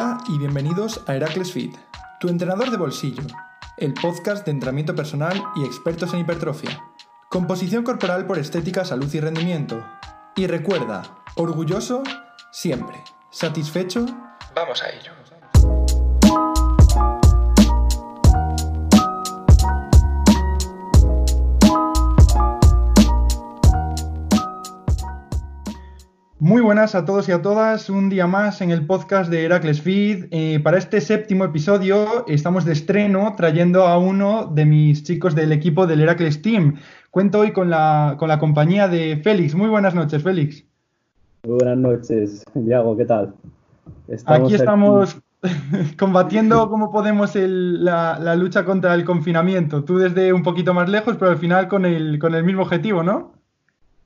Hola y bienvenidos a Heracles Fit, tu entrenador de bolsillo, el podcast de entrenamiento personal y expertos en hipertrofia. Composición corporal por estética, salud y rendimiento. Y recuerda, orgulloso siempre. ¿Satisfecho? Vamos a ello. Muy buenas a todos y a todas, un día más en el podcast de Heracles Feed. Eh, para este séptimo episodio estamos de estreno trayendo a uno de mis chicos del equipo del Heracles Team. Cuento hoy con la, con la compañía de Félix. Muy buenas noches, Félix. Muy buenas noches, Diego, ¿qué tal? aquí estamos combatiendo como podemos la, la, lucha contra el confinamiento. Tú desde un poquito más lejos, pero al final con el, con el mismo objetivo, ¿no?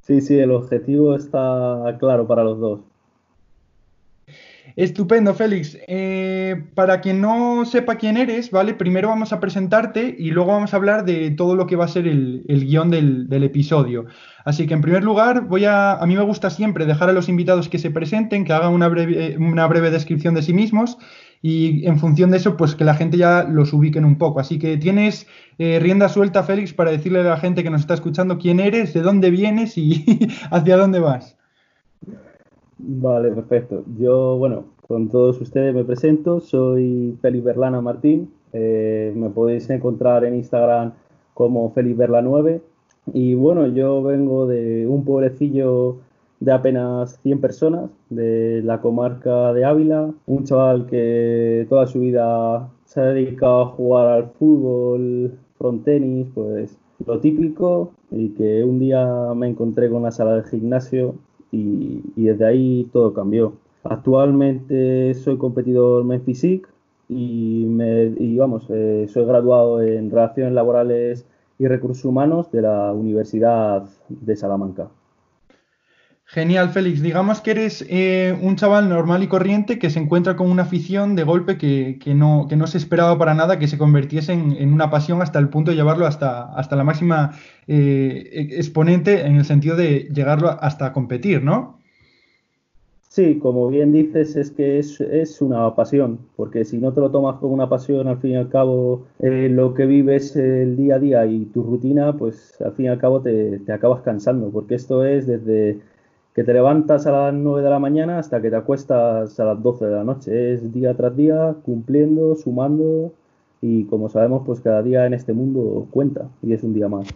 Sí, sí, el objetivo está claro para los dos. Estupendo, Félix. Eh, para quien no sepa quién eres, ¿vale? Primero vamos a presentarte y luego vamos a hablar de todo lo que va a ser el, guion del, episodio. Así que en primer lugar, voy a. A mí me gusta siempre dejar a los invitados que se presenten, que hagan una breve, una breve descripción de sí mismos y en función de eso, pues que la gente ya los ubiquen un poco. Así que tienes eh, rienda suelta, Félix, para decirle a la gente que nos está escuchando quién eres, de dónde vienes y hacia dónde vas. Vale, perfecto. Yo, bueno, con todos ustedes me presento, soy Félix Berlana Martín, eh, me podéis encontrar en Instagram como Félix Berla 9 y bueno, yo vengo de un pueblecillo de apenas 100 personas de la comarca de Ávila, un chaval que toda su vida se ha dedicado a jugar al fútbol, frontenis, pues lo típico, y que un día me encontré con la sala de gimnasio y, desde ahí todo cambió. Actualmente soy competidor en Physique y, me, y vamos, eh, soy graduado en Relaciones Laborales y Recursos Humanos de la Universidad de Salamanca. Genial, Félix. Digamos que eres eh, un chaval normal y corriente que se encuentra con una afición de golpe que, no, que no, se esperaba para nada que se convirtiese en, una pasión hasta el punto de llevarlo hasta, hasta la máxima eh, exponente en el sentido de llegarlo hasta competir, ¿no? Sí, como bien dices, es que es, una pasión, porque si no te lo tomas como una pasión, al fin y al cabo, eh, lo que vives el día a día y tu rutina, pues al fin y al cabo te, te acabas cansando, porque esto es desde que te levantas a las 9 de la mañana hasta que te acuestas a las 12 de la noche. Es día tras día cumpliendo, sumando y como sabemos, pues cada día en este mundo cuenta y es un día más.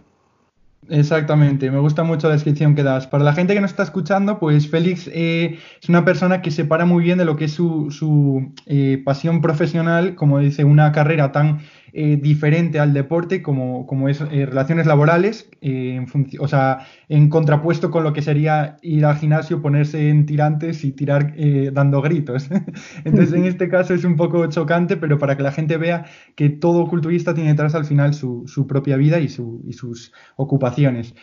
Exactamente, me gusta mucho la descripción que das. Para la gente que nos está escuchando, pues Félix eh, es una persona que separa muy bien de lo que es su, su eh, pasión profesional, como dice, una carrera tan eh, diferente al deporte como, como es relaciones laborales, en o sea, en contrapuesto con lo que sería ir al gimnasio, ponerse en tirantes y tirar dando gritos. Entonces, en este caso es un poco chocante, pero para que la gente vea que todo culturista tiene detrás al final su, su propia vida y sus ocupaciones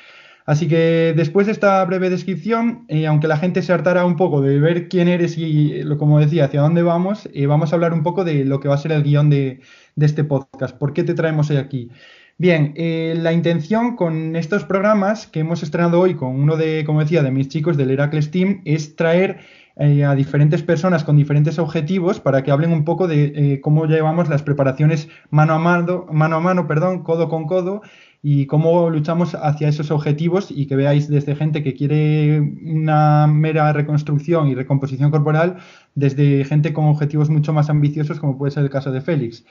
Así que después de esta breve descripción, eh, aunque la gente se hartara un poco de ver quién eres y, eh, como decía, hacia dónde vamos, eh, vamos a hablar un poco de lo que va a ser el guion de, este podcast. ¿Por qué te traemos hoy aquí? Bien, la intención con estos programas que hemos estrenado hoy con uno de, como decía, de mis chicos del Heracles Team es traer a diferentes personas con diferentes objetivos para que hablen un poco de cómo llevamos las preparaciones mano a mano, mano a mano, perdón, codo con codo y cómo luchamos hacia esos objetivos y que veáis desde gente que quiere una mera reconstrucción y recomposición corporal, desde gente con objetivos mucho más ambiciosos como puede ser el caso de Félix.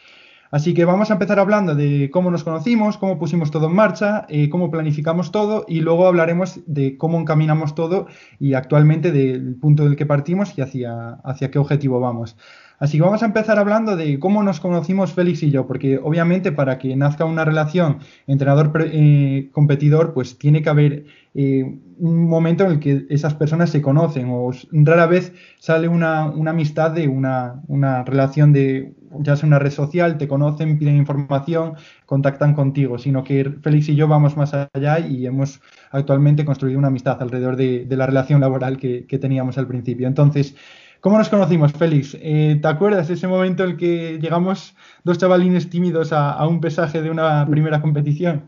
Así que vamos a empezar hablando de cómo nos conocimos, cómo pusimos todo en marcha, eh, cómo planificamos todo y luego hablaremos de cómo encaminamos todo y actualmente del punto del que partimos y hacia, hacia qué objetivo vamos. Así que vamos a empezar hablando de cómo nos conocimos Félix y yo, porque obviamente para que nazca una relación entrenador-competidor, pues tiene que haber eh, un momento en el que esas personas se conocen o rara vez sale una, amistad de una, relación de, ya sea una red social, te conocen, piden información, contactan contigo, sino que Félix y yo vamos más allá y hemos actualmente construido una amistad alrededor de, la relación laboral que teníamos al principio. Entonces, ¿Cómo nos conocimos, Félix? Eh, ¿Te acuerdas ese momento en el que llegamos dos chavalines tímidos a, un pesaje de una primera competición?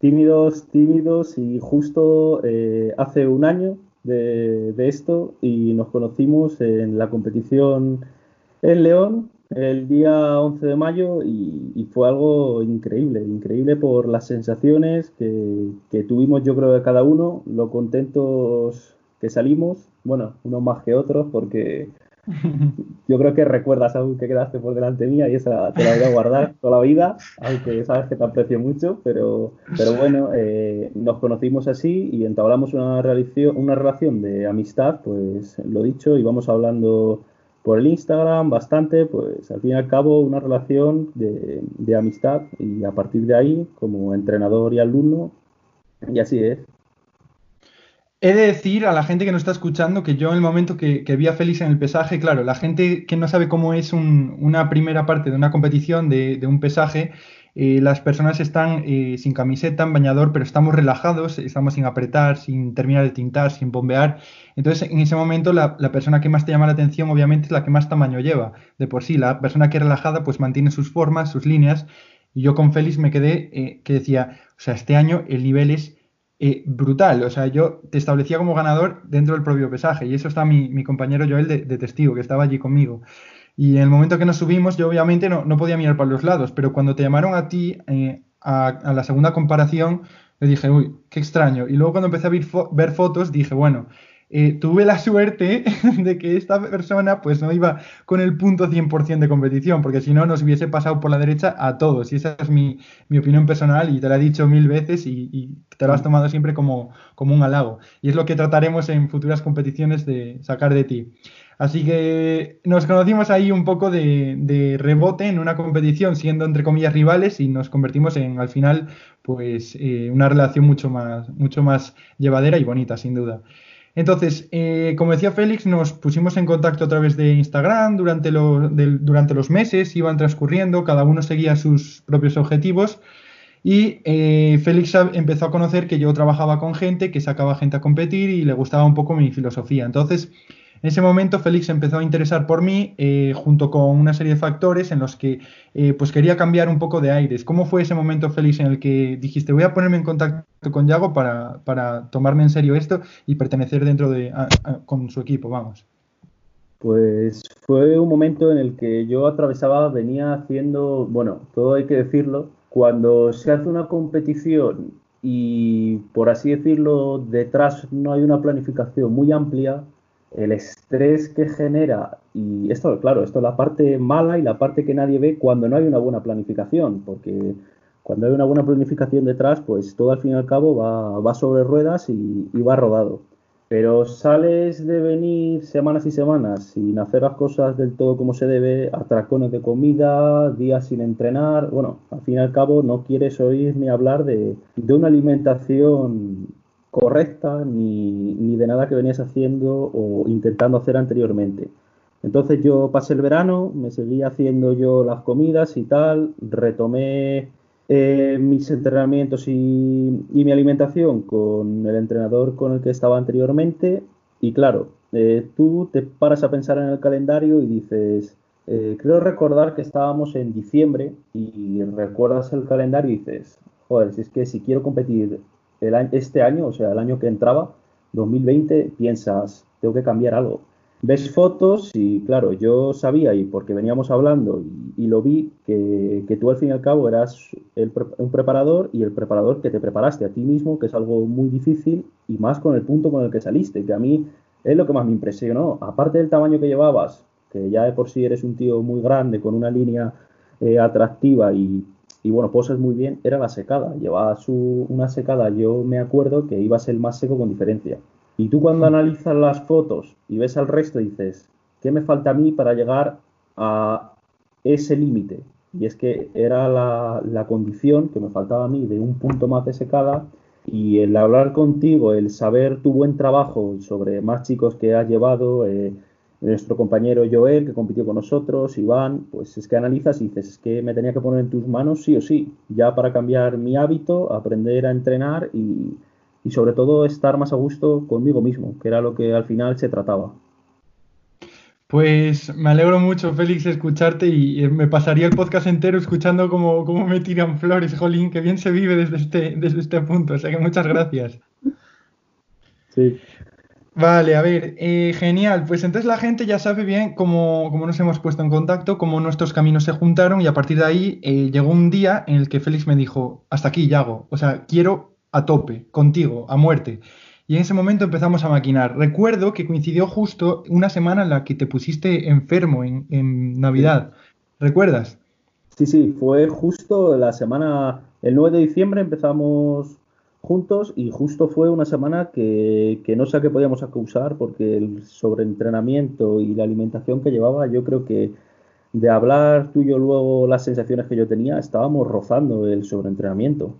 Tímidos, tímidos y justo eh, hace un año de, esto y nos conocimos en la competición en León el día 11 de mayo y, fue algo increíble, increíble por las sensaciones que, que, tuvimos yo creo de cada uno, lo contentos que salimos, bueno, unos más que otros porque yo creo que recuerdas aún que quedaste por delante mía y esa te la voy a guardar toda la vida, aunque sabes que te aprecio mucho, pero, pero bueno, eh, nos conocimos así y entablamos una, una relación de amistad, pues lo dicho, íbamos hablando por el Instagram bastante, pues al fin y al cabo una relación de, de amistad y a partir de ahí, como entrenador y alumno, y así es. He de decir a la gente que nos está escuchando que yo en el momento que, vi a Félix en el pesaje, claro, la gente que no sabe cómo es una primera parte de una competición, de, un pesaje, eh, las personas están eh, sin camiseta, en bañador, pero estamos relajados, estamos sin apretar, sin terminar de tintar, sin bombear. Entonces, en ese momento, la, persona que más te llama la atención, obviamente, es la que más tamaño lleva. De por sí, la persona que es relajada, pues mantiene sus formas, sus líneas. Y yo con Félix me quedé eh, que decía, o sea, este año el nivel es eh, brutal. O sea, yo te establecía como ganador dentro del propio pesaje. Y eso está mi, compañero Joel de, testigo, que estaba allí conmigo. Y en el momento que nos subimos, yo obviamente no, no podía mirar para los lados, pero cuando te llamaron a ti eh, a, la segunda comparación, le dije, uy, qué extraño. Y luego cuando empecé a ver fotos, dije, bueno, eh, tuve la suerte de que esta persona pues no iba con el punto 100% de competición, porque si no nos hubiese pasado por la derecha a todos. Y esa es mi, opinión personal y te la he dicho mil veces y, te lo has tomado siempre como, como un halago. Y es lo que trataremos en futuras competiciones de sacar de ti. Así que nos conocimos ahí un poco de, rebote en una competición, siendo entre comillas rivales, y nos convertimos en al final, pues, eh, una relación mucho más, mucho más llevadera y bonita, sin duda. Entonces, eh, como decía Félix, nos pusimos en contacto a través de Instagram durante, los meses, iban transcurriendo, cada uno seguía sus propios objetivos y eh, Félix empezó a conocer que yo trabajaba con gente, que sacaba gente a competir y le gustaba un poco mi filosofía. Entonces, en ese momento Félix empezó a interesar por mí eh, junto con una serie de factores en los que eh, pues quería cambiar un poco de aires. ¿Cómo fue ese momento, Félix, en el que dijiste voy a ponerme en contacto con Yago para, tomarme en serio esto y pertenecer dentro de con su equipo? Vamos. Pues fue un momento en el que yo atravesaba, venía haciendo, bueno, todo hay que decirlo, cuando se hace una competición y por así decirlo, detrás no hay una planificación muy amplia, el estrés que genera, y esto, claro, esto es la parte mala y la parte que nadie ve cuando no hay una buena planificación, porque cuando hay una buena planificación detrás, pues todo al fin y al cabo va, sobre ruedas y, va rodado. Pero sales de venir semanas y semanas sin hacer las cosas del todo como se debe, atracones de comida, días sin entrenar, bueno, al fin y al cabo no quieres oír ni hablar de, de una alimentación correcta ni, de nada que venías haciendo o intentando hacer anteriormente. Entonces yo pasé el verano, me seguí haciendo yo las comidas y tal, retomé eh, mis entrenamientos y, mi alimentación con el entrenador con el que estaba anteriormente y claro, eh, tú te paras a pensar en el calendario y dices, eh, creo recordar que estábamos en diciembre y recuerdas el calendario y dices, joder, si es que si quiero competir este año, o sea, el año que entraba, 2020, piensas, tengo que cambiar algo. Ves fotos y claro, yo sabía y porque veníamos hablando y, lo vi que, tú al fin y al cabo eras un preparador y el preparador que te preparaste a ti mismo, que es algo muy difícil y más con el punto con el que saliste, que a mí es lo que más me impresionó. Aparte del tamaño que llevabas, que ya de por sí eres un tío muy grande, con una línea eh, atractiva y y bueno, poses muy bien, era la secada. Llevaba su, una secada, yo me acuerdo que iba a ser el más seco con diferencia. Y tú cuando analizas las fotos y ves al resto dices, ¿qué me falta a mí para llegar a ese límite? Y es que era la, la, condición que me faltaba a mí de un punto más de secada y el hablar contigo, el saber tu buen trabajo sobre más chicos que has llevado, eh, nuestro compañero Joel, que compitió con nosotros, Iván, pues es que analizas y dices, es que me tenía que poner en tus manos sí o sí, ya para cambiar mi hábito, aprender a entrenar y, sobre todo estar más a gusto conmigo mismo, que era lo que al final se trataba. Pues me alegro mucho, Félix, escucharte y me pasaría el podcast entero escuchando cómo, cómo me tiran flores, Jolín, que bien se vive desde este, desde este punto, o sea que muchas gracias. Sí. Vale, a ver, eh, genial. Pues entonces la gente ya sabe bien cómo, cómo nos hemos puesto en contacto, cómo nuestros caminos se juntaron y a partir de ahí eh, llegó un día en el que Félix me dijo, hasta aquí, Yago, o sea, quiero a tope, contigo, a muerte. Y en ese momento empezamos a maquinar. Recuerdo que coincidió justo una semana en la que te pusiste enfermo en, en Navidad. ¿Recuerdas? Sí, sí, fue justo la semana, el 9 de diciembre empezamos juntos y justo fue una semana que, no sé a qué podíamos acusar porque el sobreentrenamiento y la alimentación que llevaba, yo creo que de hablar tú y yo luego las sensaciones que yo tenía, estábamos rozando el sobreentrenamiento.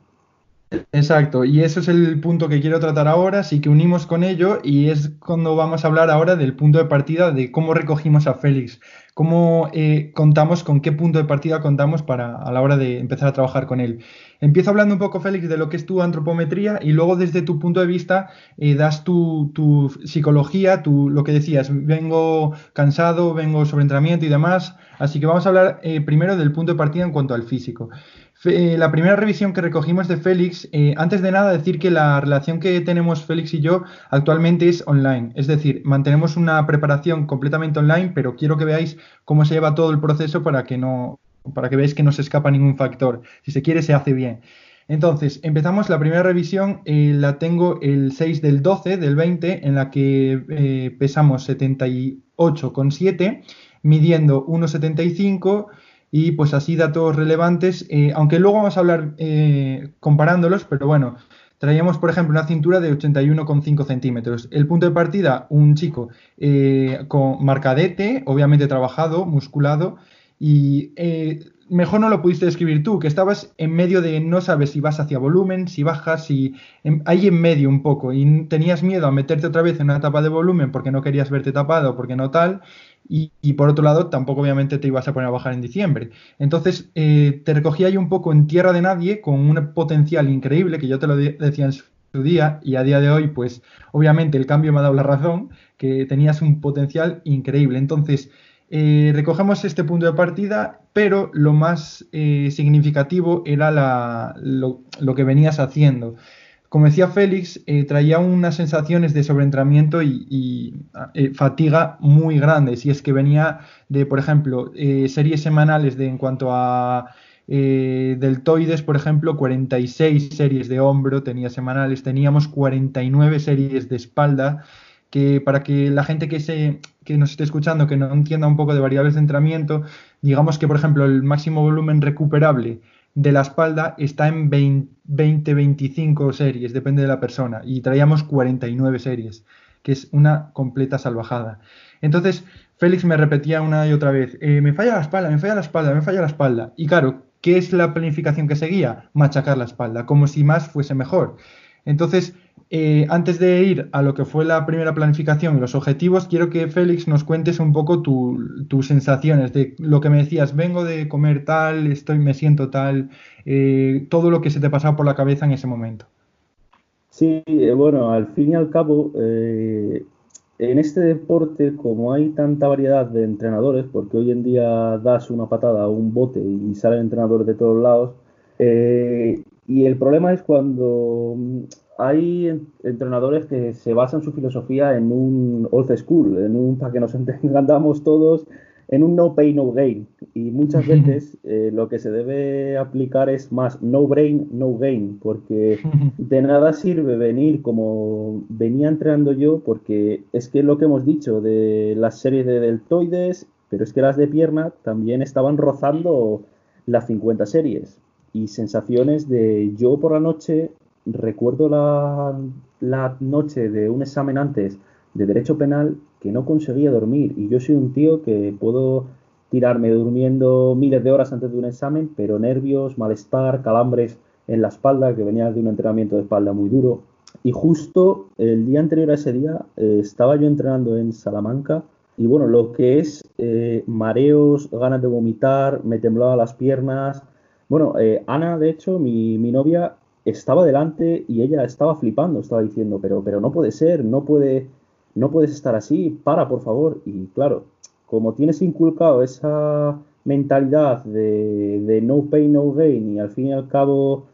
Exacto, y eso es el punto que quiero tratar ahora, sí que unimos con ello y es cuando vamos a hablar ahora del punto de partida de cómo recogimos a Félix, cómo eh, contamos, con qué punto de partida contamos para a la hora de empezar a trabajar con él. Empiezo hablando un poco, Félix, de lo que es tu antropometría y luego desde tu punto de vista eh, das tu, psicología, tu, lo que decías, vengo cansado, vengo sobre entrenamiento y demás, así que vamos a hablar eh, primero del punto de partida en cuanto al físico. Eh, la primera revisión que recogimos de Félix, antes de nada decir que la relación que tenemos Félix y yo actualmente es online, es decir, mantenemos una preparación completamente online, pero quiero que veáis cómo se lleva todo el proceso para que no, para que veáis que no se escapa ningún factor. Si se quiere, se hace bien. Entonces, empezamos la primera revisión, eh, la tengo el 6 del 12 del 20, en la que pesamos 78,7, midiendo 1,75 y pues así datos relevantes, eh, aunque luego vamos a hablar eh, comparándolos, pero bueno, traíamos por ejemplo una cintura de 81,5 centímetros. El punto de partida, un chico eh, con marcadete, obviamente trabajado, musculado, y mejor no lo pudiste describir tú, que estabas en medio de no sabes si vas hacia volumen, si bajas, si ahí en medio un poco, y tenías miedo a meterte otra vez en una etapa de volumen porque no querías verte tapado, porque no tal, y, por otro lado, tampoco obviamente te ibas a poner a bajar en diciembre. Entonces, eh, te recogí ahí un poco en tierra de nadie, con un potencial increíble, que yo te lo decía en su día, y a día de hoy, pues obviamente el cambio me ha dado la razón, que tenías un potencial increíble. Entonces, eh, recogemos este punto de partida, pero lo más eh, significativo era lo, que venías haciendo. Como decía Félix, eh, traía unas sensaciones de sobreentrenamiento y, eh, fatiga muy grandes. Y es que venía de, por ejemplo, series semanales de en cuanto a deltoides, por ejemplo, 46 series de hombro tenía semanales, teníamos 49 series de espalda, que para que la gente que, se, que nos esté escuchando, que no entienda un poco de variables de entrenamiento, digamos que, por ejemplo, el máximo volumen recuperable de la espalda está en 20-25 series, depende de la persona, y traíamos 49 series, que es una completa salvajada. Entonces, Félix me repetía una y otra vez, eh, me falla la espalda, me falla la espalda, me falla la espalda. Y claro, ¿qué es la planificación que seguía? Machacar la espalda, como si más fuese mejor. Entonces, eh, antes de ir a lo que fue la primera planificación y los objetivos, quiero que Félix nos cuentes un poco tus sensaciones de lo que me decías, vengo de comer tal, estoy, me siento tal, eh, todo lo que se te pasaba por la cabeza en ese momento. Sí, eh, bueno, al fin y al cabo, en este deporte, como hay tanta variedad de entrenadores, porque hoy en día das una patada a un bote y salen entrenadores de todos lados, y el problema es cuando hay entrenadores que se basan su filosofía en un old school, en un, para que nos entendamos todos, en un no pay, no gain. Y muchas veces eh, lo que se debe aplicar es más no brain, no gain, porque de nada sirve venir como venía entrenando yo, porque es que lo que hemos dicho de las series de deltoides, pero es que las de pierna también estaban rozando las 50 series. Y sensaciones de yo por la noche recuerdo la, noche de un examen antes de derecho penal que no conseguía dormir y yo soy un tío que puedo tirarme durmiendo miles de horas antes de un examen, pero nervios, malestar, calambres en la espalda, que venía de un entrenamiento de espalda muy duro. Y justo el día anterior a ese día eh, estaba yo entrenando en Salamanca y bueno, lo que es eh, mareos, ganas de vomitar, me temblaba las piernas. Bueno, eh, Ana, de hecho, mi, mi novia, estaba delante y ella estaba flipando, estaba diciendo, pero, pero no puede ser, no puede, no puedes estar así, para por favor. Y claro, como tienes inculcado esa mentalidad de, no pain, no gain, y al fin y al cabo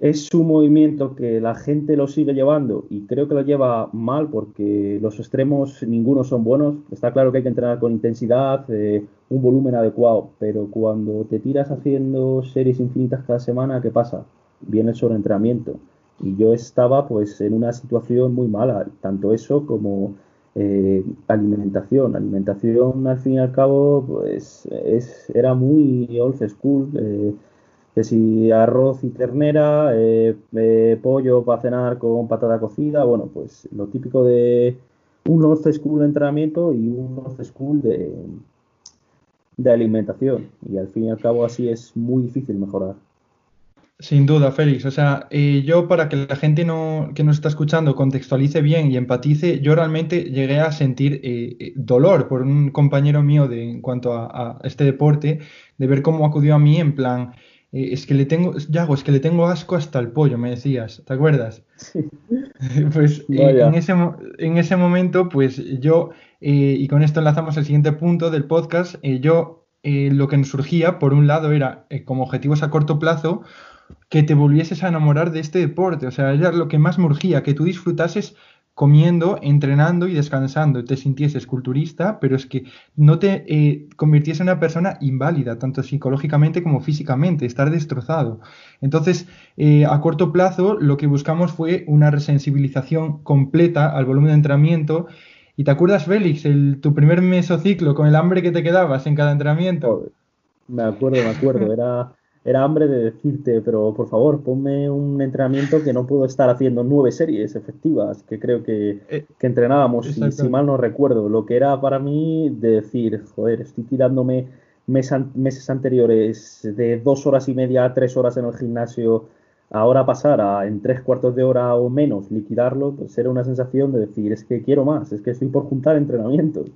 es un movimiento que la gente lo sigue llevando y creo que lo lleva mal porque los extremos ninguno son buenos. Está claro que hay que entrenar con intensidad, eh, un volumen adecuado, pero cuando te tiras haciendo series infinitas cada semana, ¿qué pasa? Viene el sobreentrenamiento. Y yo estaba pues en una situación muy mala, tanto eso como eh, alimentación. Alimentación al fin y al cabo pues es, era muy old school. Eh, que si arroz y ternera, eh, eh, pollo para cenar con patata cocida, bueno, pues lo típico de un old school de entrenamiento y un old school de, de alimentación. Y al fin y al cabo así es muy difícil mejorar. Sin duda, Félix. O sea, eh, yo para que la gente no, que nos está escuchando contextualice bien y empatice, yo realmente llegué a sentir dolor por un compañero mío de, en cuanto a, este deporte, de ver cómo acudió a mí en plan, eh, es que le tengo, Yago, es que le tengo asco hasta el pollo, me decías, ¿te acuerdas? Sí. pues eh, en, ese, en ese momento, pues yo, eh, y con esto enlazamos al siguiente punto del podcast, yo lo que nos surgía, por un lado, era como objetivos a corto plazo, que te volvieses a enamorar de este deporte, o sea, era lo que más me urgía, que tú disfrutases comiendo, entrenando y descansando, te sintieses culturista, pero es que no te eh, convirtiese en una persona inválida, tanto psicológicamente como físicamente, estar destrozado. Entonces, eh, a corto plazo, lo que buscamos fue una resensibilización completa al volumen de entrenamiento. ¿Y te acuerdas, Félix, el, tu primer mesociclo con el hambre que te quedabas en cada entrenamiento? Me acuerdo, me acuerdo. Era era hambre de decirte, pero por favor, ponme un entrenamiento que no puedo estar haciendo nueve series efectivas, que creo que, eh, entrenábamos, y, si mal no recuerdo. Lo que era para mí de decir, joder, estoy tirándome meses anteriores de dos horas y media a tres horas en el gimnasio, ahora pasar a en tres cuartos de hora o menos liquidarlo, pues era una sensación de decir, es que quiero más, es que estoy por juntar entrenamientos.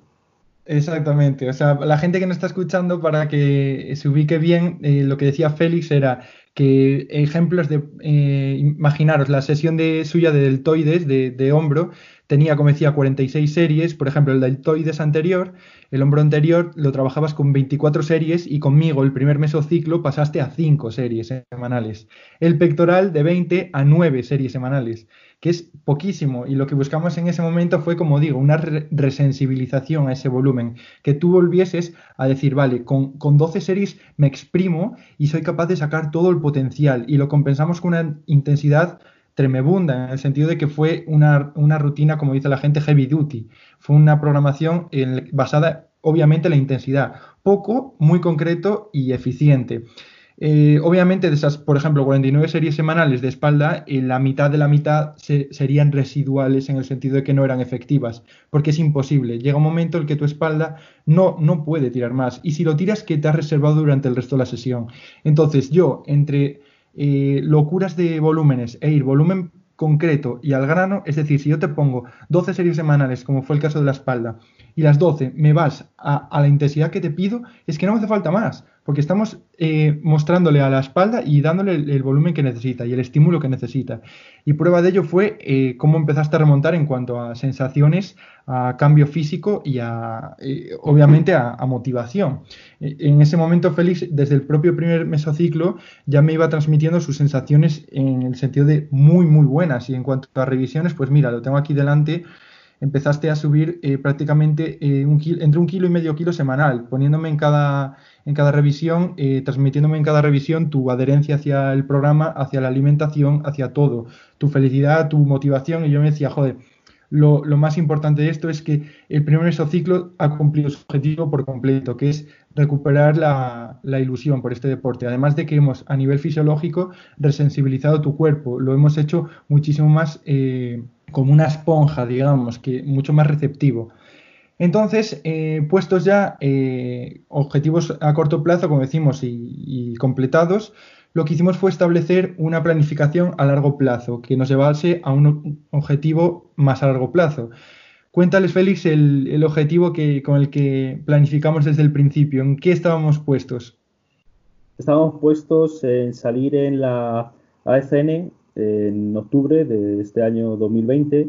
Exactamente, o sea, la gente que nos está escuchando, para que se ubique bien, eh, lo que decía Félix era que ejemplos de, eh, imaginaros, la sesión de suya de deltoides, de, de, hombro, tenía, como decía, 46 series, por ejemplo, el deltoides anterior, el hombro anterior lo trabajabas con 24 series y conmigo el primer mesociclo pasaste a 5 series semanales, el pectoral de 20 a 9 series semanales que es poquísimo. Y lo que buscamos en ese momento fue, como digo, una resensibilización a ese volumen, que tú volvieses a decir, vale, con, con 12 series me exprimo y soy capaz de sacar todo el potencial y lo compensamos con una intensidad tremebunda, en el sentido de que fue una, una rutina, como dice la gente, heavy duty. Fue una programación basada, obviamente, en la intensidad. Poco, muy concreto y eficiente. Eh, obviamente, de esas, por ejemplo, 49 series semanales de espalda, eh, la mitad de la mitad serían residuales en el sentido de que no eran efectivas, porque es imposible. Llega un momento en el que tu espalda no, no puede tirar más, y si lo tiras, que te has reservado durante el resto de la sesión. Entonces, yo, entre eh, locuras de volúmenes e ir volumen concreto y al grano, es decir, si yo te pongo 12 series semanales, como fue el caso de la espalda, y las 12 me vas a, a la intensidad que te pido, es que no hace falta más porque estamos eh, mostrándole a la espalda y dándole el, volumen que necesita y el estímulo que necesita. Y prueba de ello fue eh, cómo empezaste a remontar en cuanto a sensaciones, a cambio físico y a, eh, obviamente a, motivación. En ese momento Félix, desde el propio primer mesociclo, ya me iba transmitiendo sus sensaciones en el sentido de muy, muy buenas. Y en cuanto a revisiones, pues mira, lo tengo aquí delante empezaste a subir prácticamente un entre un kilo y medio kilo semanal, poniéndome en cada, en cada revisión, eh, transmitiéndome en cada revisión tu adherencia hacia el programa, hacia la alimentación, hacia todo, tu felicidad, tu motivación. Y yo me decía, joder, lo, más importante de esto es que el primer mesociclo ha cumplido su objetivo por completo, que es recuperar la, ilusión por este deporte. Además de que hemos, a nivel fisiológico, resensibilizado tu cuerpo, lo hemos hecho muchísimo más eh, como una esponja, digamos, que mucho más receptivo. Entonces, eh, puestos ya eh, objetivos a corto plazo, como decimos, y, completados, lo que hicimos fue establecer una planificación a largo plazo que nos llevase a un objetivo más a largo plazo. Cuéntales, Félix, el, objetivo que, con el que planificamos desde el principio. ¿En qué estábamos puestos? Estábamos puestos en salir en la AFN en octubre de este año 2020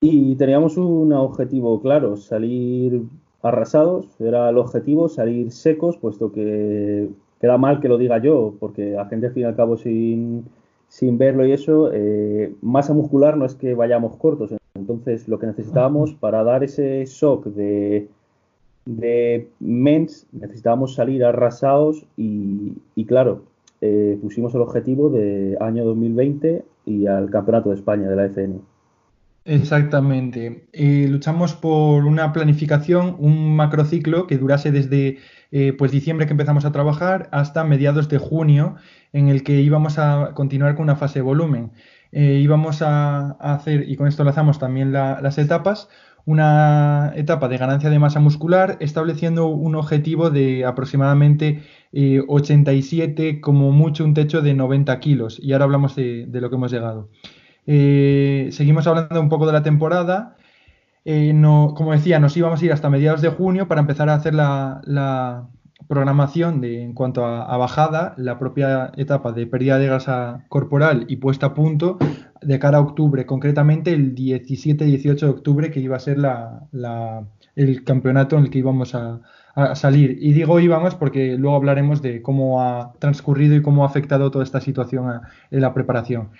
y teníamos un objetivo claro, salir arrasados, era el objetivo, salir secos, puesto que queda mal que lo diga yo, porque la gente al fin y al cabo sin, sin verlo y eso, eh, masa muscular no es que vayamos cortos. Entonces, lo que necesitábamos para dar ese shock de, de mens, necesitábamos salir arrasados y, y claro, eh, pusimos el objetivo de año 2020 y al Campeonato de España de la FN. Exactamente. Eh, luchamos por una planificación, un macrociclo que durase desde eh, pues diciembre que empezamos a trabajar hasta mediados de junio, en el que íbamos a continuar con una fase de volumen. íbamos a, hacer, y con esto lanzamos también las etapas, una etapa de ganancia de masa muscular, estableciendo un objetivo de aproximadamente 87, eh, como mucho un techo de 90 kilos. Y ahora hablamos de, lo que hemos llegado. Eh, seguimos hablando un poco de la temporada. Eh, no, como decía, nos íbamos a ir hasta mediados de junio para empezar a hacer la, programación de, en cuanto a, bajada, la propia etapa de pérdida de grasa corporal y puesta a punto de cara a octubre, concretamente el 17-18 de octubre, que iba a ser el campeonato en el que íbamos a, salir. Y digo íbamos porque luego hablaremos de cómo ha transcurrido y cómo ha afectado toda esta situación en la preparación.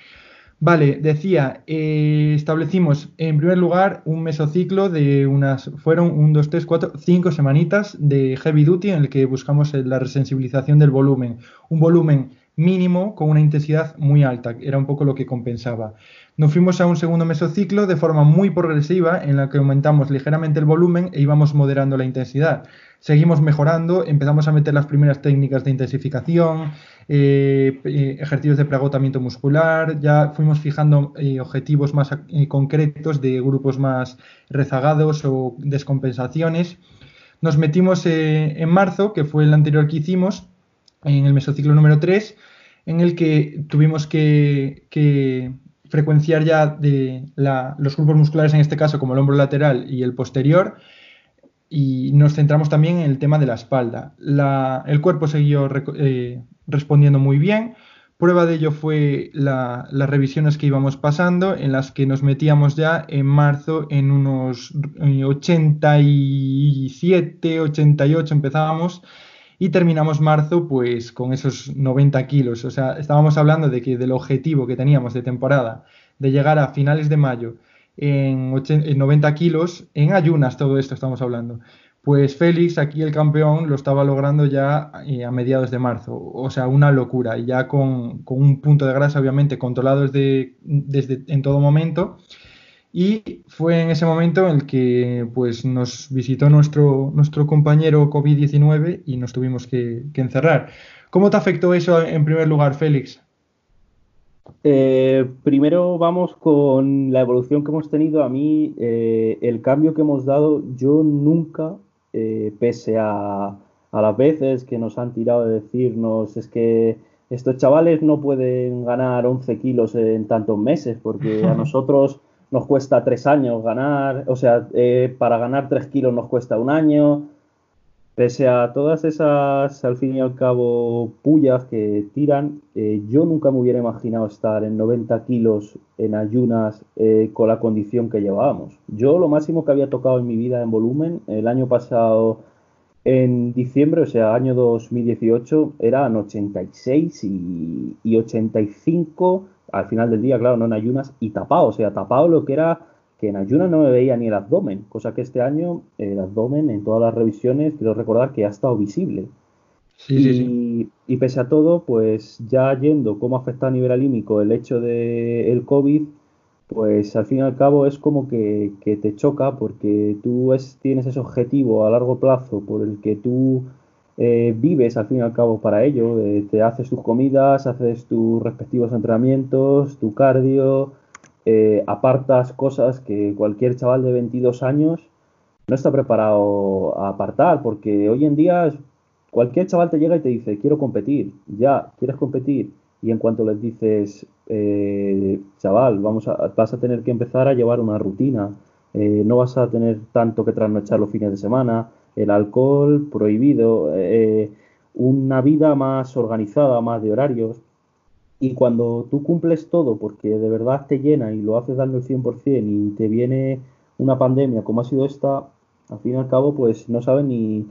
Vale, decía, eh, establecimos en primer lugar un mesociclo de unas, fueron un, dos, tres, cuatro, cinco semanitas de heavy duty en el que buscamos la resensibilización del volumen. Un volumen mínimo con una intensidad muy alta, era un poco lo que compensaba. Nos fuimos a un segundo mesociclo de forma muy progresiva en la que aumentamos ligeramente el volumen e íbamos moderando la intensidad seguimos mejorando, empezamos a meter las primeras técnicas de intensificación, eh, eh, ejercicios de preagotamiento muscular, ya fuimos fijando eh, objetivos más concretos de grupos más rezagados o descompensaciones. Nos metimos en marzo, que fue el anterior que hicimos, en el mesociclo número 3, en el que tuvimos que, frecuenciar ya de los grupos musculares, en este caso como el hombro lateral y el posterior, y nos centramos también en el tema de la espalda. el cuerpo siguió eh, respondiendo muy bien. Prueba de ello fue las revisiones que íbamos pasando, en las que nos metíamos ya en marzo en unos 87, 88 empezábamos y terminamos marzo pues con esos 90 kilos. O sea, estábamos hablando de que del objetivo que teníamos de temporada de llegar a finales de mayo en, 90 kilos, en ayunas todo esto estamos hablando. Pues Félix, aquí el campeón, lo estaba logrando ya eh, a mediados de marzo. O sea, una locura. Y ya con, un punto de grasa, obviamente, controlado desde, desde, en todo momento. Y fue en ese momento en el que pues, nos visitó nuestro, nuestro compañero COVID-19 y nos tuvimos que, que encerrar. ¿Cómo te afectó eso en primer lugar, Félix? Eh, primero vamos con la evolución que hemos tenido. A mí, eh, el cambio que hemos dado, yo nunca, eh, pese a, las veces que nos han tirado de decirnos, es que estos chavales no pueden ganar 11 kilos en tantos meses, porque a nosotros nos cuesta tres años ganar, o sea, para ganar 3 kilos nos cuesta un año, Pese a todas esas, al fin y al cabo, pullas que tiran, eh, yo nunca me hubiera imaginado estar en 90 kilos en ayunas eh, con la condición que llevábamos. Yo lo máximo que había tocado en mi vida en volumen el año pasado, en diciembre, o sea, año 2018, eran 86 y, y 85 al final del día, claro, no en ayunas, y tapado, o sea, tapado lo que era que en ayunas no me veía ni el abdomen, cosa que este año el abdomen en todas las revisiones, quiero recordar que ha estado visible. y, y, pese a todo, pues ya yendo cómo afecta a nivel alímico el hecho del el COVID, pues al fin y al cabo es como que, te choca porque tú tienes ese objetivo a largo plazo por el que tú eh, vives al fin y al cabo para ello, eh, te haces tus comidas, haces tus respectivos entrenamientos, tu cardio, eh, apartas cosas que cualquier chaval de 22 años no está preparado a apartar, porque hoy en día cualquier chaval te llega y te dice, quiero competir, ya, quieres competir, y en cuanto les dices, eh, chaval, vamos a, vas a tener que empezar a llevar una rutina, eh, no vas a tener tanto que trasnochar los fines de semana, el alcohol prohibido, una vida más organizada, más de horarios, y cuando tú cumples todo porque de verdad te llena y lo haces dando el 100% y te viene una pandemia como ha sido esta, al fin y al cabo pues no sabes ni,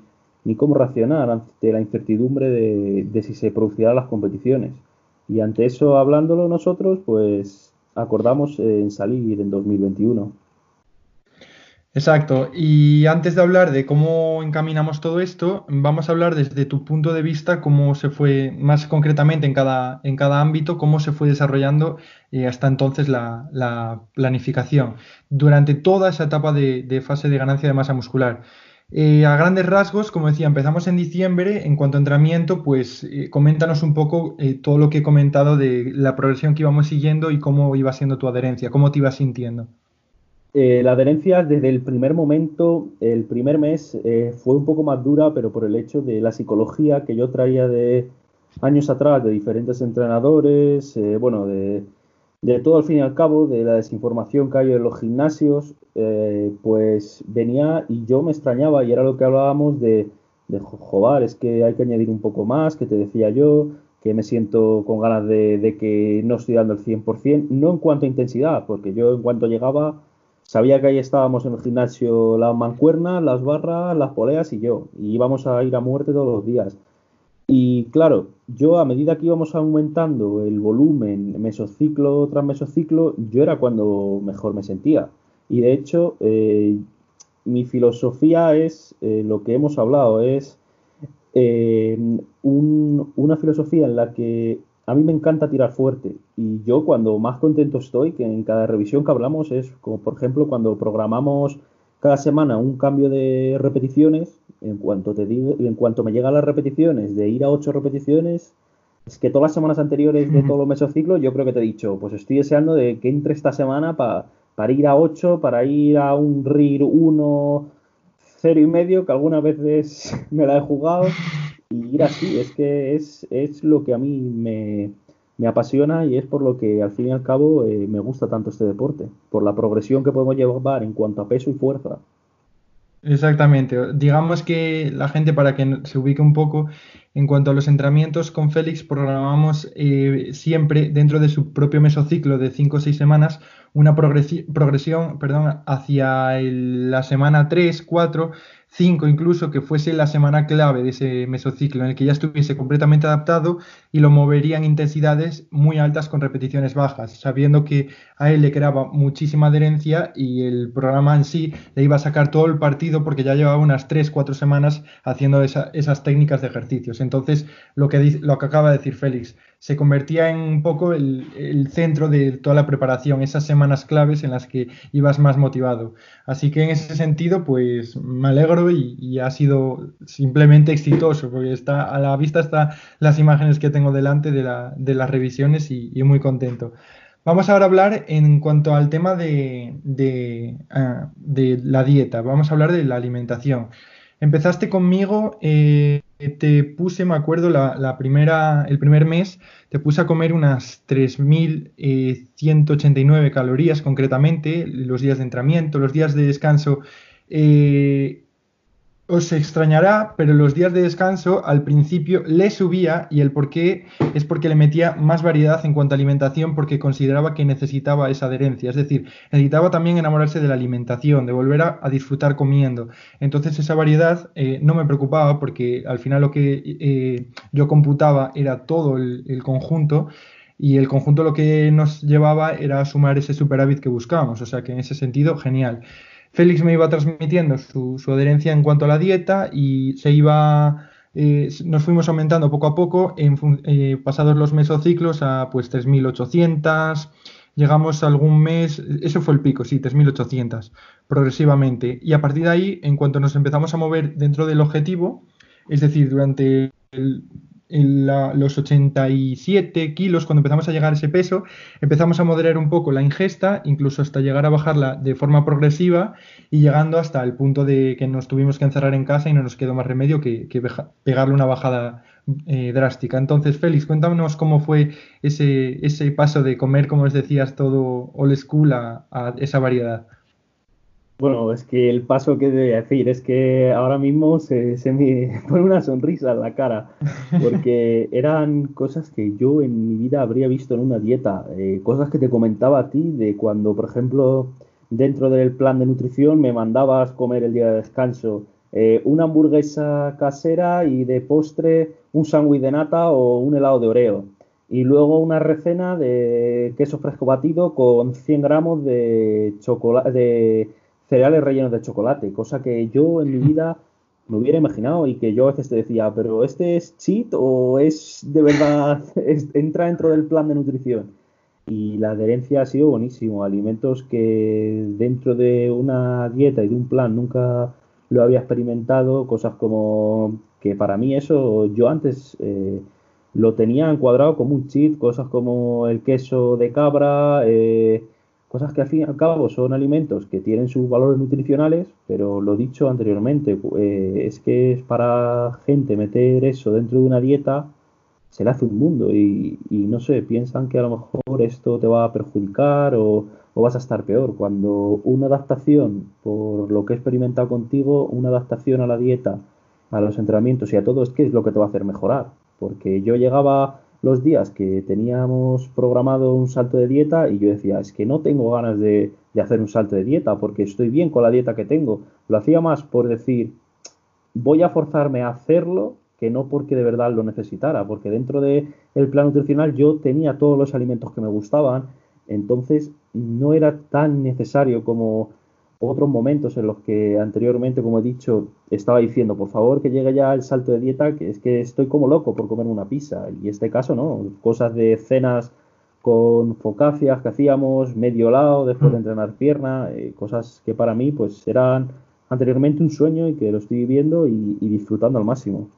ni cómo reaccionar ante la incertidumbre de, si se producirán las competiciones. Y ante eso, hablándolo nosotros, pues acordamos en salir en 2021. Exacto. Y antes de hablar de cómo encaminamos todo esto, vamos a hablar desde tu punto de vista, cómo se fue más concretamente en cada, en cada ámbito, cómo se fue desarrollando eh, hasta entonces la, planificación durante toda esa etapa de, fase de ganancia de masa muscular. Eh, a grandes rasgos, como decía, empezamos en diciembre. En cuanto a entrenamiento, pues eh, coméntanos un poco todo lo que he comentado de la progresión que íbamos siguiendo y cómo iba siendo tu adherencia, cómo te ibas sintiendo. Eh, la adherencia desde el primer momento, el primer mes, eh, fue un poco más dura, pero por el hecho de la psicología que yo traía de años atrás, de diferentes entrenadores, eh, bueno, de, todo al fin y al cabo, de la desinformación que hay en los gimnasios, pues venía y yo me extrañaba y era lo que hablábamos de, de joder, es que hay que añadir un poco más, que te decía yo, que me siento con ganas de, de que no estoy dando el 100%, no en cuanto a intensidad, porque yo en cuanto llegaba Sabía que ahí estábamos en el gimnasio la mancuerna, las barras, las poleas y yo. Y íbamos a ir a muerte todos los días. Y claro, yo a medida que íbamos aumentando el volumen mesociclo tras mesociclo, yo era cuando mejor me sentía. Y de hecho, eh, mi filosofía es eh, lo que hemos hablado, es eh, una filosofía en la que a mí me encanta tirar fuerte y yo cuando más contento estoy, que en cada revisión que hablamos es como por ejemplo cuando programamos cada semana un cambio de repeticiones, en cuanto te digo, en cuanto me llegan las repeticiones de ir a ocho repeticiones, es que todas las semanas anteriores de todos los mesociclos yo creo que te he dicho, pues estoy deseando de que entre esta semana para ir a 8, para ir a un RIR 1, 0 y medio, que algunas veces me la he jugado y ir así, es que es, es lo que a mí me, apasiona y es por lo que al fin y al cabo eh, me gusta tanto este deporte, por la progresión que podemos llevar en cuanto a peso y fuerza. Exactamente. Digamos que la gente, para que se ubique un poco, en cuanto a los entrenamientos con Félix, programamos eh, siempre dentro de su propio mesociclo de 5 o 6 semanas una progresión perdón, hacia la semana 3, 4 5 incluso, que fuese la semana clave de ese mesociclo, en el que ya estuviese completamente adaptado y lo movería en intensidades muy altas con repeticiones bajas, sabiendo que a él le creaba muchísima adherencia y el programa en sí le iba a sacar todo el partido porque ya llevaba unas 3, 4 semanas haciendo esas técnicas de ejercicios. Entonces, lo que, lo que acaba de decir Félix, se convertía en un poco el, centro de toda la preparación, esas semanas claves en las que ibas más motivado. Así que en ese sentido, pues me alegro y, ha sido simplemente exitoso, porque está a la vista están las imágenes que tengo delante de, las revisiones y, muy contento. Vamos ahora a hablar en cuanto al tema de, de, ah, la dieta, vamos a hablar de la alimentación. Empezaste conmigo, eh, te puse, me acuerdo, la, primera, el primer mes, te puse a comer unas 3.189 calorías concretamente, los días de entrenamiento, los días de descanso. Eh, os extrañará, pero los días de descanso al principio le subía y el por qué es porque le metía más variedad en cuanto a alimentación porque consideraba que necesitaba esa adherencia, es decir, necesitaba también enamorarse de la alimentación, de volver a, disfrutar comiendo. Entonces esa variedad eh, no me preocupaba porque al final lo que eh, yo computaba era todo el, el conjunto y el conjunto lo que nos llevaba era a sumar ese superávit que buscábamos, o sea que en ese sentido genial. Félix me iba transmitiendo su, adherencia en cuanto a la dieta y se iba, eh, nos fuimos aumentando poco a poco, en, eh, pasados los mesociclos a pues 3.800, llegamos a algún mes, eso fue el pico, sí, 3.800, progresivamente. Y a partir de ahí, en cuanto nos empezamos a mover dentro del objetivo, es decir, durante el, en los 87 kilos, cuando empezamos a llegar a ese peso, empezamos a moderar un poco la ingesta, incluso hasta llegar a bajarla de forma progresiva y llegando hasta el punto de que nos tuvimos que encerrar en casa y no nos quedó más remedio que, pegarle una bajada eh, drástica. Entonces, Félix, cuéntanos cómo fue ese, ese paso de comer, como os decías, todo old school a esa variedad. Bueno, es que el paso que debe decir es que ahora mismo se, me pone una sonrisa en la cara, porque eran cosas que yo en mi vida habría visto en una dieta, eh, cosas que te comentaba a ti de cuando, por ejemplo, dentro del plan de nutrición me mandabas comer el día de descanso eh, una hamburguesa casera y de postre un sándwich de nata o un helado de oreo. y luego una recena de queso fresco batido con 100 gramos de, de cereales rellenos de chocolate, cosa que yo en mi vida me hubiera imaginado y que yo a veces te decía, pero ¿este es cheat o es de verdad, entra dentro del plan de nutrición? Y la adherencia ha sido buenísimo, alimentos que dentro de una dieta y de un plan nunca lo había experimentado, cosas como que para mí eso yo antes... Eh, lo tenía encuadrado como un cheat, cosas como el queso de cabra, eh, cosas que al fin y al cabo son alimentos que tienen sus valores nutricionales, pero lo dicho anteriormente, eh, es que es para gente meter eso dentro de una dieta, se le hace un mundo y, no sé, piensan que a lo mejor esto te va a perjudicar o, o vas a estar peor. Cuando una adaptación, por lo que he experimentado contigo, una adaptación a la dieta, a los entrenamientos y a todo, es que es lo que te va a hacer mejorar porque yo llegaba los días que teníamos programado un salto de dieta y yo decía, es que no tengo ganas de, hacer un salto de dieta porque estoy bien con la dieta que tengo. Lo hacía más por decir, voy a forzarme a hacerlo que no porque de verdad lo necesitara, porque dentro del el plan nutricional yo tenía todos los alimentos que me gustaban, entonces no era tan necesario como otros momentos en los que anteriormente, como he dicho, estaba diciendo, por favor, que llegue ya el salto de dieta, que es que estoy como loco por comer una pizza. Y este caso, ¿no? Cosas de cenas con focacias que hacíamos, medio lado, después de mm. entrenar pierna, eh, cosas que para mí, pues, eran anteriormente un sueño y que lo estoy viviendo y, disfrutando al máximo.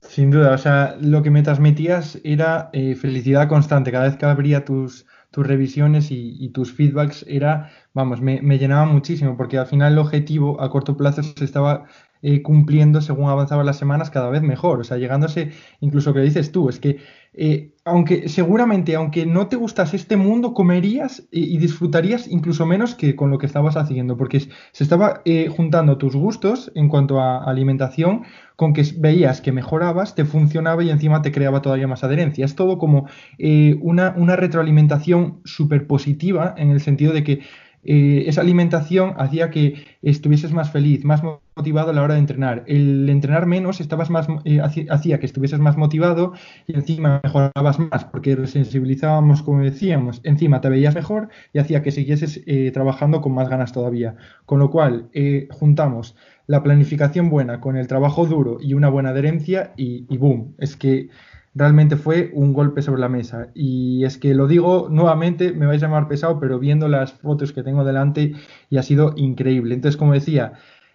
Sin duda, o sea, lo que me transmitías era eh, felicidad constante. Cada vez que abría tus, tus revisiones y, tus feedbacks era, vamos, me, llenaba muchísimo porque al final el objetivo a corto plazo se estaba eh, cumpliendo según avanzaban las semanas cada vez mejor, o sea, llegándose incluso que dices tú, es que eh, aunque seguramente, aunque no te gustase este mundo, comerías y, disfrutarías incluso menos que con lo que estabas haciendo, porque se estaba eh, juntando tus gustos en cuanto a alimentación con que veías que mejorabas, te funcionaba y encima te creaba todavía más adherencia. Es todo como eh, una, retroalimentación súper positiva en el sentido de que esa alimentación hacía que estuvieses más feliz, más a la hora de entrenar. El entrenar menos estabas más, eh, hacía que estuvieses más motivado y encima mejorabas más, porque resensibilizábamos, como decíamos, encima te veías mejor y hacía que siguieses eh, trabajando con más ganas todavía. Con lo cual, juntamos la planificación buena con el trabajo duro y una buena adherencia y, y boom, es que realmente fue un golpe sobre la mesa. Y es que lo digo nuevamente, me vais a llamar pesado, pero viendo las fotos que tengo delante y ha sido increíble. Entonces, como decía,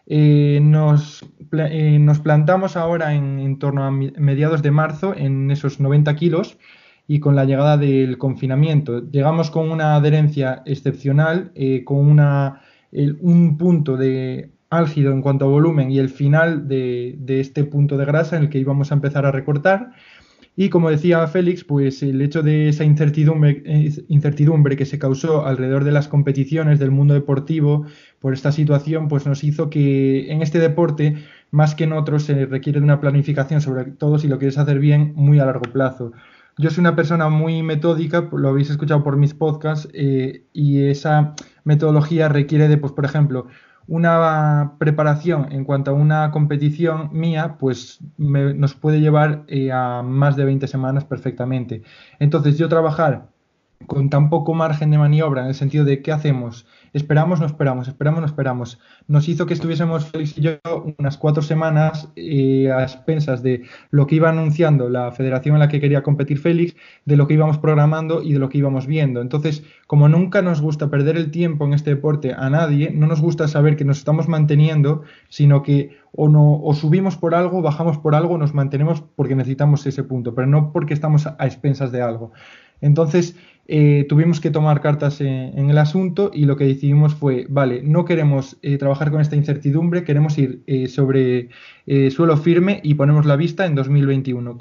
eh, nos, eh, nos, plantamos ahora en, torno a mediados de marzo en esos 90 kilos y con la llegada del confinamiento. Llegamos con una adherencia excepcional, eh, con una, un punto de álgido en cuanto a volumen y el final de, este punto de grasa en el que íbamos a empezar a recortar y como decía Félix, pues el hecho de esa incertidumbre que se causó alrededor de las competiciones del mundo deportivo por esta situación, pues nos hizo que en este deporte, más que en otros, se requiere de una planificación, sobre todo si lo quieres hacer bien, muy a largo plazo. Yo soy una persona muy metódica, lo habéis escuchado por mis podcasts, eh, y esa metodología requiere de, pues, por ejemplo, una preparación en cuanto a una competición mía, pues nos puede llevar eh, a más de 20 semanas perfectamente. Entonces yo trabajar con tan poco margen de maniobra en el sentido de qué hacemos, esperamos, no esperamos, esperamos, no esperamos. Nos hizo que estuviésemos Félix y yo unas cuatro semanas eh, a expensas de lo que iba anunciando la federación en la que quería competir Félix, de lo que íbamos programando y de lo que íbamos viendo. Entonces, como nunca nos gusta perder el tiempo en este deporte a nadie, no nos gusta saber que nos estamos manteniendo, sino que o, no, o subimos por algo, bajamos por algo, nos mantenemos porque necesitamos ese punto, pero no porque estamos a expensas de algo. Entonces, eh, tuvimos que tomar cartas en, el asunto y lo que decidimos fue, vale, no queremos eh, trabajar con esta incertidumbre, queremos ir eh, sobre suelo firme y ponemos la vista en 2021.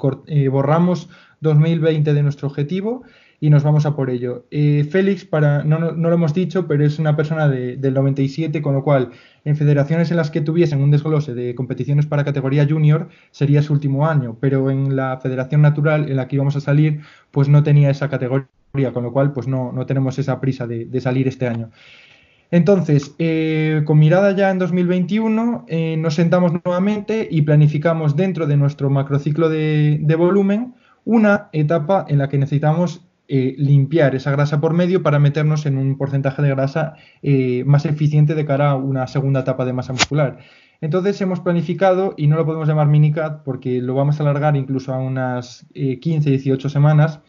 borramos 2020 de nuestro objetivo y nos vamos a por ello. Félix, para, no, no, lo hemos dicho, pero es una persona del 97, con lo cual en federaciones en las que tuviesen un desglose de competiciones para categoría junior sería su último año, pero en la federación natural en la que íbamos a salir, pues no tenía esa categoría con lo cual pues no, tenemos esa prisa de, salir este año. Entonces, eh, con mirada ya en 2021, eh, nos sentamos nuevamente y planificamos dentro de nuestro macrociclo de, de volumen una etapa en la que necesitamos eh, limpiar esa grasa por medio para meternos en un porcentaje de grasa eh, más eficiente de cara a una segunda etapa de masa muscular. Entonces hemos planificado, y no lo podemos llamar minicat porque lo vamos a alargar incluso a unas 15, eh, 18 semanas,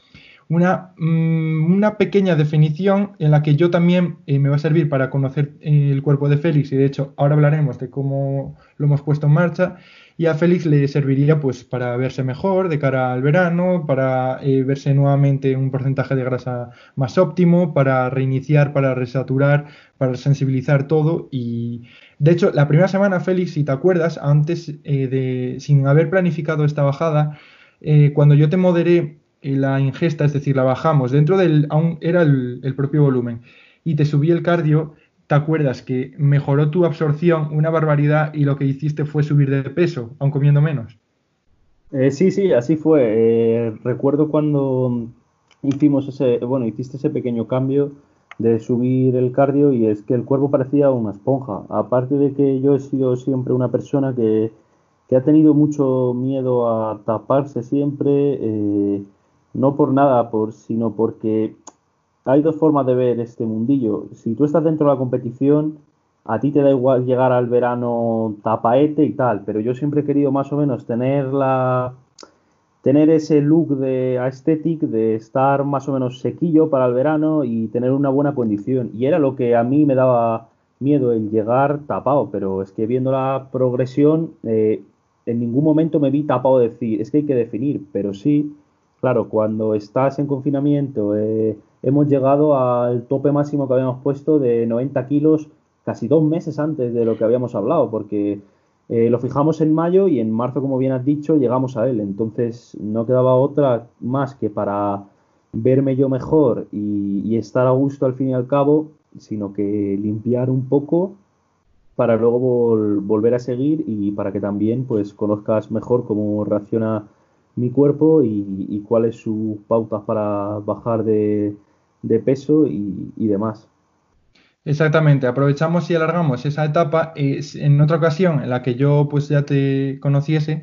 una, mm, una, pequeña definición en la que yo también me va a servir para conocer el cuerpo de Félix, y de hecho ahora hablaremos de cómo lo hemos puesto en marcha, y a Félix le serviría pues para verse mejor de cara al verano, para eh, verse nuevamente un porcentaje de grasa más óptimo, para reiniciar, para resaturar, para sensibilizar todo. Y de hecho la primera semana Félix, si te acuerdas, antes eh, de sin haber planificado esta bajada, eh, cuando yo te moderé la ingesta, es decir, la bajamos dentro del aún era el, el propio volumen y te subí el cardio te acuerdas que mejoró tu absorción una barbaridad y lo que hiciste fue subir de peso, aun comiendo menos. Eh, sí, sí, así fue. Eh, recuerdo cuando hicimos ese, bueno, hiciste ese pequeño cambio de subir el cardio y es que el cuerpo parecía una esponja. Aparte de que yo he sido siempre una persona que, ha tenido mucho miedo a taparse siempre, eh, no por nada, por, sino porque hay dos formas de ver este mundillo. Si tú estás dentro de la competición, a ti te da igual llegar al verano tapaete y tal, pero yo siempre he querido más o menos tener la tener ese look de aesthetic de estar más o menos sequillo para el verano y tener una buena condición. Y era lo que a mí me daba miedo el llegar tapado, pero es que viendo la progresión, eh, en ningún momento me vi tapado de decir, es que hay que definir, pero sí, claro, cuando estás en confinamiento, eh, hemos llegado al tope máximo que habíamos puesto de 90 kilos casi dos meses antes de lo que habíamos hablado, porque eh, lo fijamos en mayo y en marzo, como bien has dicho, llegamos a él. Entonces no quedaba otra más que para verme yo mejor y, estar a gusto al fin y al cabo, sino que limpiar un poco para luego volver a seguir y para que también pues conozcas mejor cómo reacciona mi cuerpo y, y cuáles sus pautas para bajar de, de peso y, demás. Exactamente, aprovechamos y alargamos esa etapa. en otra ocasión en la que yo pues ya te conociese,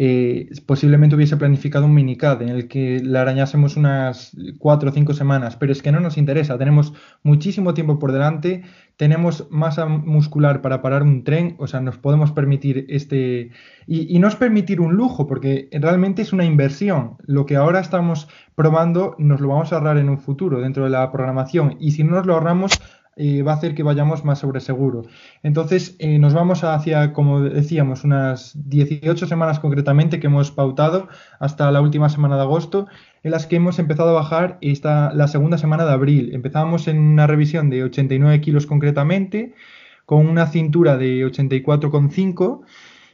eh, posiblemente hubiese planificado un minicad en el que le arañásemos unas cuatro o cinco semanas, pero es que no nos interesa, tenemos muchísimo tiempo por delante, tenemos masa muscular para parar un tren, o sea, nos podemos permitir este... Y, y no es permitir un lujo, porque realmente es una inversión. Lo que ahora estamos probando nos lo vamos a ahorrar en un futuro dentro de la programación, y si no nos lo ahorramos eh, va a hacer que vayamos más sobre seguro. Entonces, eh, nos vamos hacia, como decíamos, unas 18 semanas concretamente que hemos pautado hasta la última semana de agosto, en las que hemos empezado a bajar esta, la segunda semana de abril. Empezábamos en una revisión de 89 kilos concretamente, con una cintura de 84,5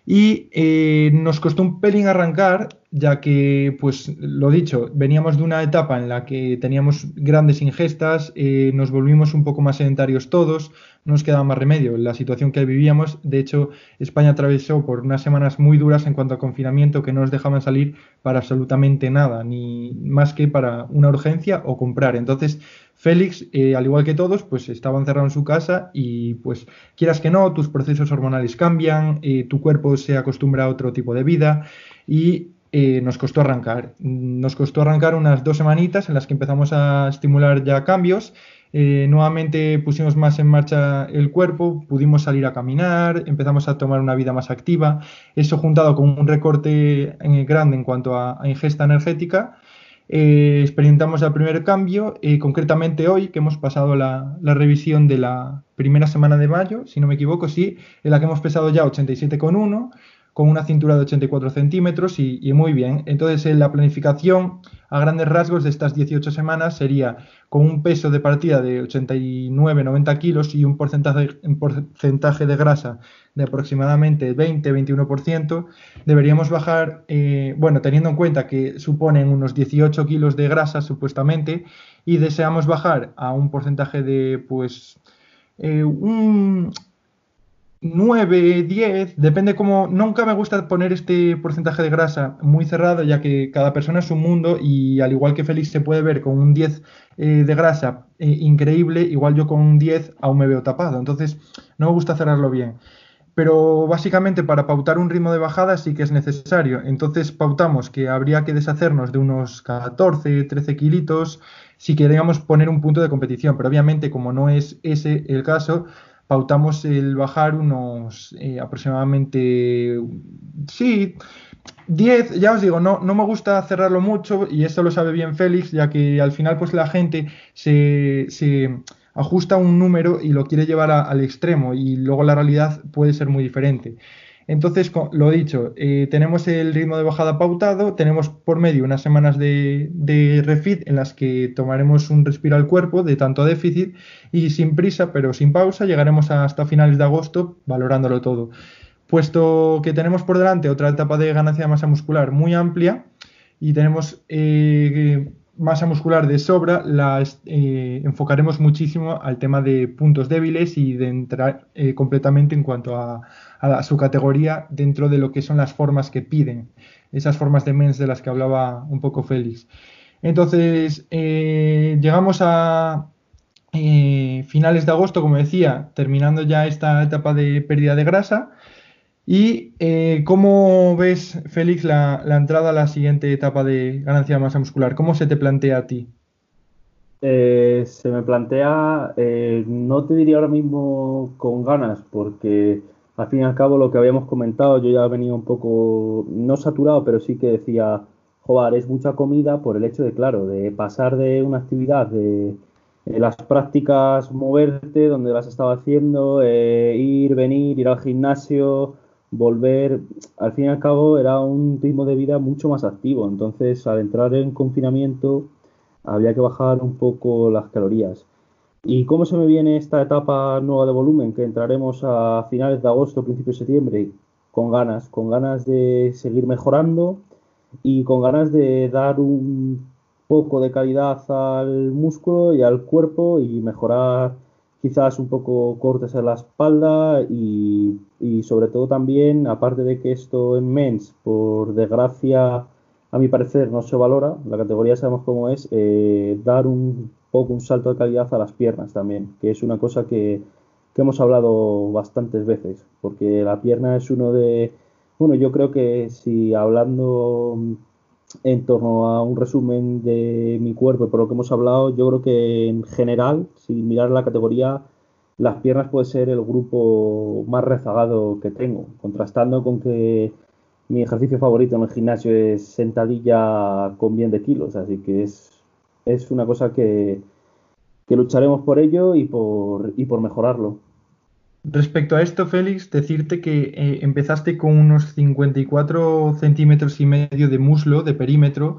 y eh, nos costó un pelín arrancar, ya que, pues lo dicho, veníamos de una etapa en la que teníamos grandes ingestas, eh, nos volvimos un poco más sedentarios todos, no nos quedaba más remedio la situación que vivíamos. De hecho, España atravesó por unas semanas muy duras en cuanto a confinamiento que no nos dejaban salir para absolutamente nada, ni más que para una urgencia o comprar. Entonces, Félix, eh, al igual que todos, pues estaba encerrado en su casa y pues quieras que no, tus procesos hormonales cambian, eh, tu cuerpo se acostumbra a otro tipo de vida y eh, nos costó arrancar. Nos costó arrancar unas dos semanitas en las que empezamos a estimular ya cambios. nuevamente pusimos más en marcha el cuerpo, pudimos salir a caminar, empezamos a tomar una vida más activa. Eso juntado con un recorte grande en cuanto a ingesta energética, eh, experimentamos el primer cambio, eh, concretamente hoy, que hemos pasado la, revisión de la primera semana de mayo, si no me equivoco, sí, en la que hemos pesado ya 87,1, con una cintura de 84 centímetros y, muy bien. Entonces, en la planificación a grandes rasgos de estas 18 semanas sería con un peso de partida de 89-90 kilos y un porcentaje, un porcentaje de grasa de aproximadamente 20-21%, deberíamos bajar, eh, bueno, teniendo en cuenta que suponen unos 18 kilos de grasa supuestamente, y deseamos bajar a un porcentaje de, pues, eh, un 9, 10, depende cómo, nunca me gusta poner este porcentaje de grasa muy cerrado, ya que cada persona es un mundo y al igual que Félix se puede ver con un 10 eh, de grasa increíble, igual yo con un 10 aún me veo tapado, entonces no me gusta cerrarlo bien. pero básicamente para pautar un ritmo de bajada sí que es necesario. Entonces pautamos que habría que deshacernos de unos 14, 13 kilitos si queríamos poner un punto de competición, pero obviamente como no es ese el caso, pautamos el bajar unos eh, aproximadamente, sí, 10, ya os digo, no, no me gusta cerrarlo mucho y esto lo sabe bien Félix, ya que al final pues la gente se, se ajusta un número y lo quiere llevar al extremo y luego la realidad puede ser muy diferente. Entonces, lo dicho, eh, tenemos el ritmo de bajada pautado, tenemos por medio unas semanas de, refit en las que tomaremos un respiro al cuerpo de tanto déficit y sin prisa, pero sin pausa, llegaremos hasta finales de agosto valorándolo todo. Puesto que tenemos por delante otra etapa de ganancia de masa muscular muy amplia y tenemos eh, masa muscular de sobra, la eh, enfocaremos muchísimo al tema de puntos débiles y de entrar completamente en cuanto a a, su categoría dentro de lo que son las formas que piden, esas formas de mens de las que hablaba un poco Félix. Entonces, eh, llegamos a eh, finales de agosto, como decía, terminando ya esta etapa de pérdida de grasa. ¿Y eh, cómo ves, Félix, la, entrada a la siguiente etapa de ganancia de masa muscular? ¿Cómo se te plantea a ti? se me plantea, no te diría ahora mismo con ganas, porque al fin y al cabo lo que habíamos comentado, yo ya venía un poco, no saturado, pero sí que decía, joder, es mucha comida por el hecho de, claro, de pasar de una actividad de, las prácticas, moverte, donde las estaba haciendo, eh, ir, venir, ir al gimnasio, volver, al fin y al cabo era un ritmo de vida mucho más activo, entonces al entrar en confinamiento había que bajar un poco las calorías. ¿Y cómo se me viene esta etapa nueva de volumen que entraremos a finales de agosto, principios de septiembre? Con ganas, con ganas de seguir mejorando y con ganas de dar un poco de calidad al músculo y al cuerpo y mejorar quizás un poco cortes en la espalda y, sobre todo también, aparte de que esto en mens, por desgracia, a mi parecer no se valora, la categoría sabemos cómo es, eh, dar un poco un salto de calidad a las piernas también, que es una cosa que, hemos hablado bastantes veces, porque la pierna es uno de, bueno, yo creo que si hablando en torno a un resumen de mi cuerpo, por lo que hemos hablado, yo creo que en general, sin mirar la categoría, las piernas puede ser el grupo más rezagado que tengo, contrastando con que mi ejercicio favorito en el gimnasio es sentadilla con bien de kilos, así que es es una cosa que, lucharemos por ello y por, y por mejorarlo. Respecto a esto, Félix, decirte que eh, empezaste con unos 54 centímetros y medio de muslo, de perímetro,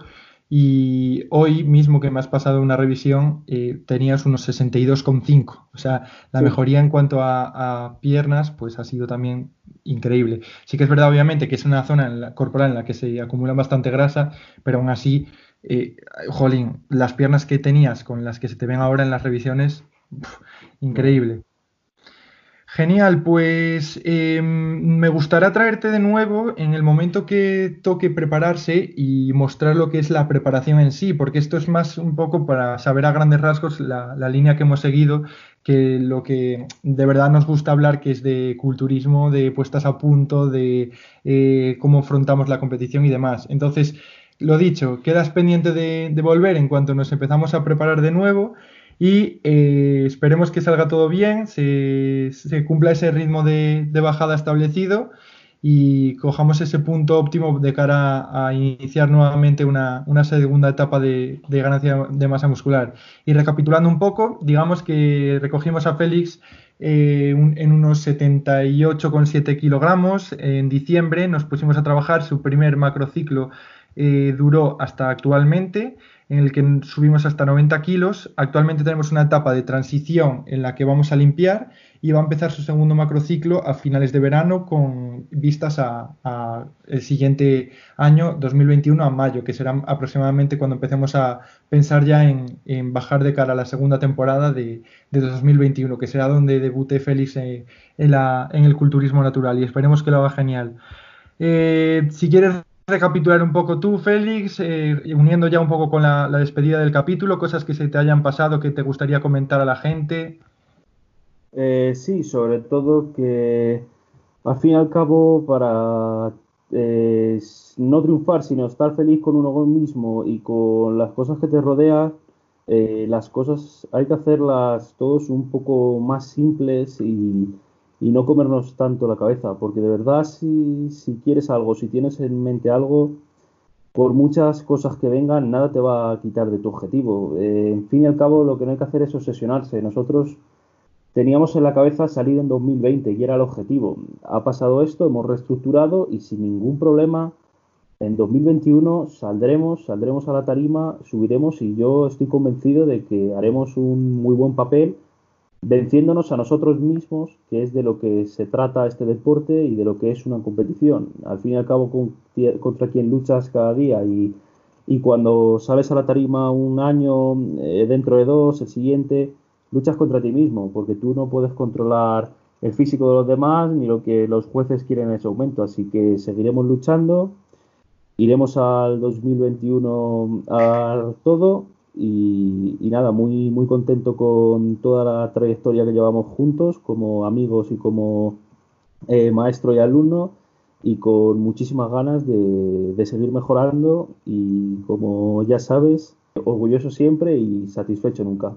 y hoy mismo que me has pasado una revisión eh, tenías unos 62,5. O sea, la mejoría en cuanto a, piernas pues ha sido también increíble. Sí que es verdad, obviamente, que es una zona corporal en la que se acumula bastante grasa, pero aún así eh, jolín, las piernas que tenías con las que se te ven ahora en las revisiones, increíble. Genial, pues em, me gustaría traerte de nuevo en el momento que toque prepararse y mostrar lo que es la preparación en sí, porque esto es más un poco para saber a grandes rasgos la, línea que hemos seguido, que lo que de verdad nos gusta hablar, que es de culturismo, de puestas a punto, de eh, cómo afrontamos la competición y demás. Entonces, lo dicho, quedas pendiente de, volver en cuanto nos empezamos a preparar de nuevo y eh, esperemos que salga todo bien, se, cumpla ese ritmo de, bajada establecido y cojamos ese punto óptimo de cara a iniciar nuevamente una, segunda etapa de, ganancia de masa muscular. Y recapitulando un poco, digamos que recogimos a Félix eh, en unos 78,7 kilogramos en diciembre, nos pusimos a trabajar su primer macrociclo eh, duró hasta actualmente, en el que subimos hasta 90 kilos. Actualmente tenemos una etapa de transición en la que vamos a limpiar y va a empezar su segundo macrociclo a finales de verano con vistas a, el siguiente año, 2021, a mayo, que será aproximadamente cuando empecemos a pensar ya en, bajar de cara a la segunda temporada de, 2021, que será donde debute Félix eh, en, el culturismo natural y esperemos que lo haga genial. Eh, si quieres recapitular un poco tú, Félix, eh, uniendo ya un poco con la, despedida del capítulo, cosas que se te hayan pasado que te gustaría comentar a la gente. Eh, sí, sobre todo que al fin y al cabo, para eh, no triunfar, sino estar feliz con uno mismo y con las cosas que te rodean, eh, las cosas hay que hacerlas todos un poco más simples y, no comernos tanto la cabeza, porque de verdad si, si, quieres algo, si tienes en mente algo, por muchas cosas que vengan, nada te va a quitar de tu objetivo. Eh, en fin y al cabo, lo que no hay que hacer es obsesionarse. Nosotros teníamos en la cabeza salir en 2020 y era el objetivo. Ha pasado esto, hemos reestructurado y sin ningún problema en 2021 saldremos, saldremos a la tarima, subiremos y yo estoy convencido de que haremos un muy buen papel venciéndonos a nosotros mismos, que es de lo que se trata este deporte y de lo que es una competición. Al fin y al cabo, contra quien luchas cada día y, y cuando sales a la tarima un año, eh, dentro de dos, el siguiente, luchas contra ti mismo, porque tú no puedes controlar el físico de los demás ni lo que los jueces quieren en ese momento. Así que seguiremos luchando, iremos al 2021 a todo y, nada, muy, muy contento con toda la trayectoria que llevamos juntos como amigos y como eh, maestro y alumno y con muchísimas ganas de, de seguir mejorando y como ya sabes, orgulloso siempre y satisfecho nunca.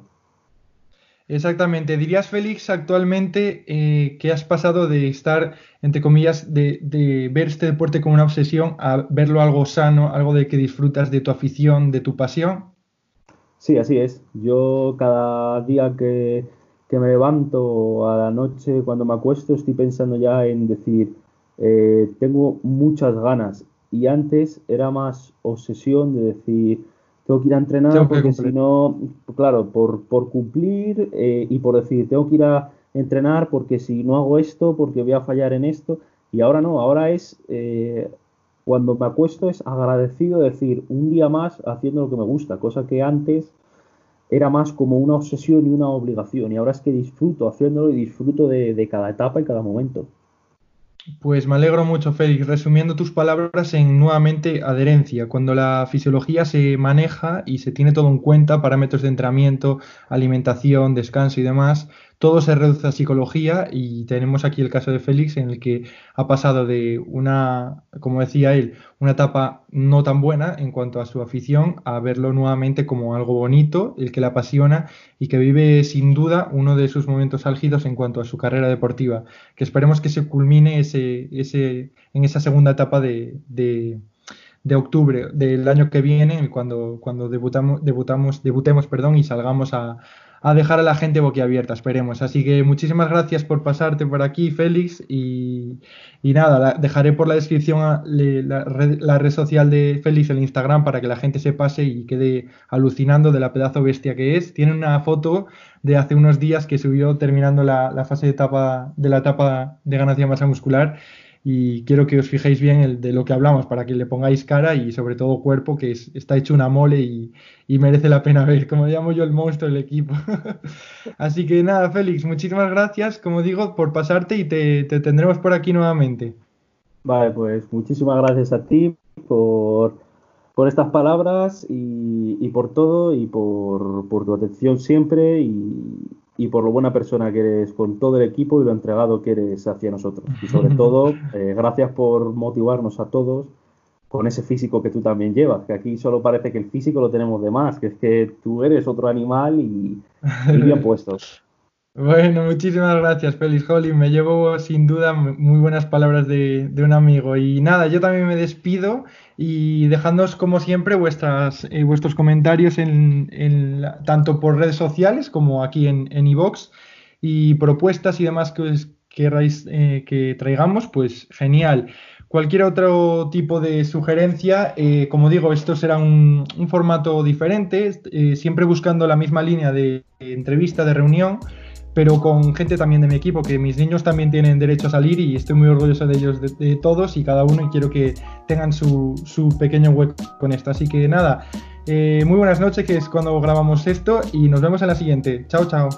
Exactamente. Dirías, Félix, actualmente eh, que has pasado de estar, entre comillas, de, de, ver este deporte como una obsesión a verlo algo sano, algo de que disfrutas de tu afición, de tu pasión. Sí, así es. Yo cada día que, que me levanto a la noche, cuando me acuesto, estoy pensando ya en decir, eh, tengo muchas ganas. Y antes era más obsesión de decir, tengo que ir a entrenar porque si no, claro, por, por cumplir eh, y por decir, tengo que ir a entrenar porque si no hago esto, porque voy a fallar en esto. Y ahora no, ahora es, eh, cuando me acuesto es agradecido decir un día más haciendo lo que me gusta, cosa que antes era más como una obsesión y una obligación. Y ahora es que disfruto haciéndolo y disfruto de, cada etapa y cada momento. Pues me alegro mucho, Félix. Resumiendo tus palabras en nuevamente adherencia, cuando la fisiología se maneja y se tiene todo en cuenta, parámetros de entrenamiento, alimentación, descanso y demás, todo se reduce a psicología y tenemos aquí el caso de Félix en el que ha pasado de una, como decía él, una etapa no tan buena en cuanto a su afición a verlo nuevamente como algo bonito, el que le apasiona y que vive sin duda uno de sus momentos álgidos en cuanto a su carrera deportiva, que esperemos que se culmine ese, ese, en esa segunda etapa de, de de octubre del año que viene, cuando, cuando debutamos, debutamos, debutemos perdón, y salgamos a, a dejar a la gente boquiabierta, esperemos. Así que muchísimas gracias por pasarte por aquí, Félix. Y, nada, dejaré por la descripción la, red, social de Félix, el Instagram, para que la gente se pase y quede alucinando de la pedazo bestia que es. Tiene una foto de hace unos días que subió terminando la, la fase de etapa de la etapa de ganancia de masa muscular y quiero que os fijéis bien el, de lo que hablamos para que le pongáis cara y sobre todo cuerpo que está hecho una mole y, merece la pena ver, como llamo yo el monstruo del equipo. Así que nada, Félix, muchísimas gracias, como digo, por pasarte y te, tendremos por aquí nuevamente. Vale, pues muchísimas gracias a ti por, estas palabras y, por todo y por, por tu atención siempre y, y por lo buena persona que eres con todo el equipo y lo entregado que eres hacia nosotros. Y sobre todo, eh, gracias por motivarnos a todos con ese físico que tú también llevas, que aquí solo parece que el físico lo tenemos de más, que es que tú eres otro animal y, bien puestos. Bueno, muchísimas gracias, Félix Holly. Me llevo sin duda muy buenas palabras de, un amigo. Y nada, yo también me despido y dejándoos como siempre vuestras, eh, vuestros comentarios en, tanto por redes sociales como aquí en iVox y propuestas y demás que os queráis eh, que traigamos, pues genial. Cualquier otro tipo de sugerencia, eh, como digo, esto será un, un formato diferente, siempre buscando la misma línea de entrevista, de reunión pero con gente también de mi equipo, que mis niños también tienen derecho a salir y estoy muy orgulloso de ellos, de, todos y cada uno y quiero que tengan su, pequeño hueco con esto. Así que nada, eh, muy buenas noches, que es cuando grabamos esto y nos vemos en la siguiente. Chao, chao.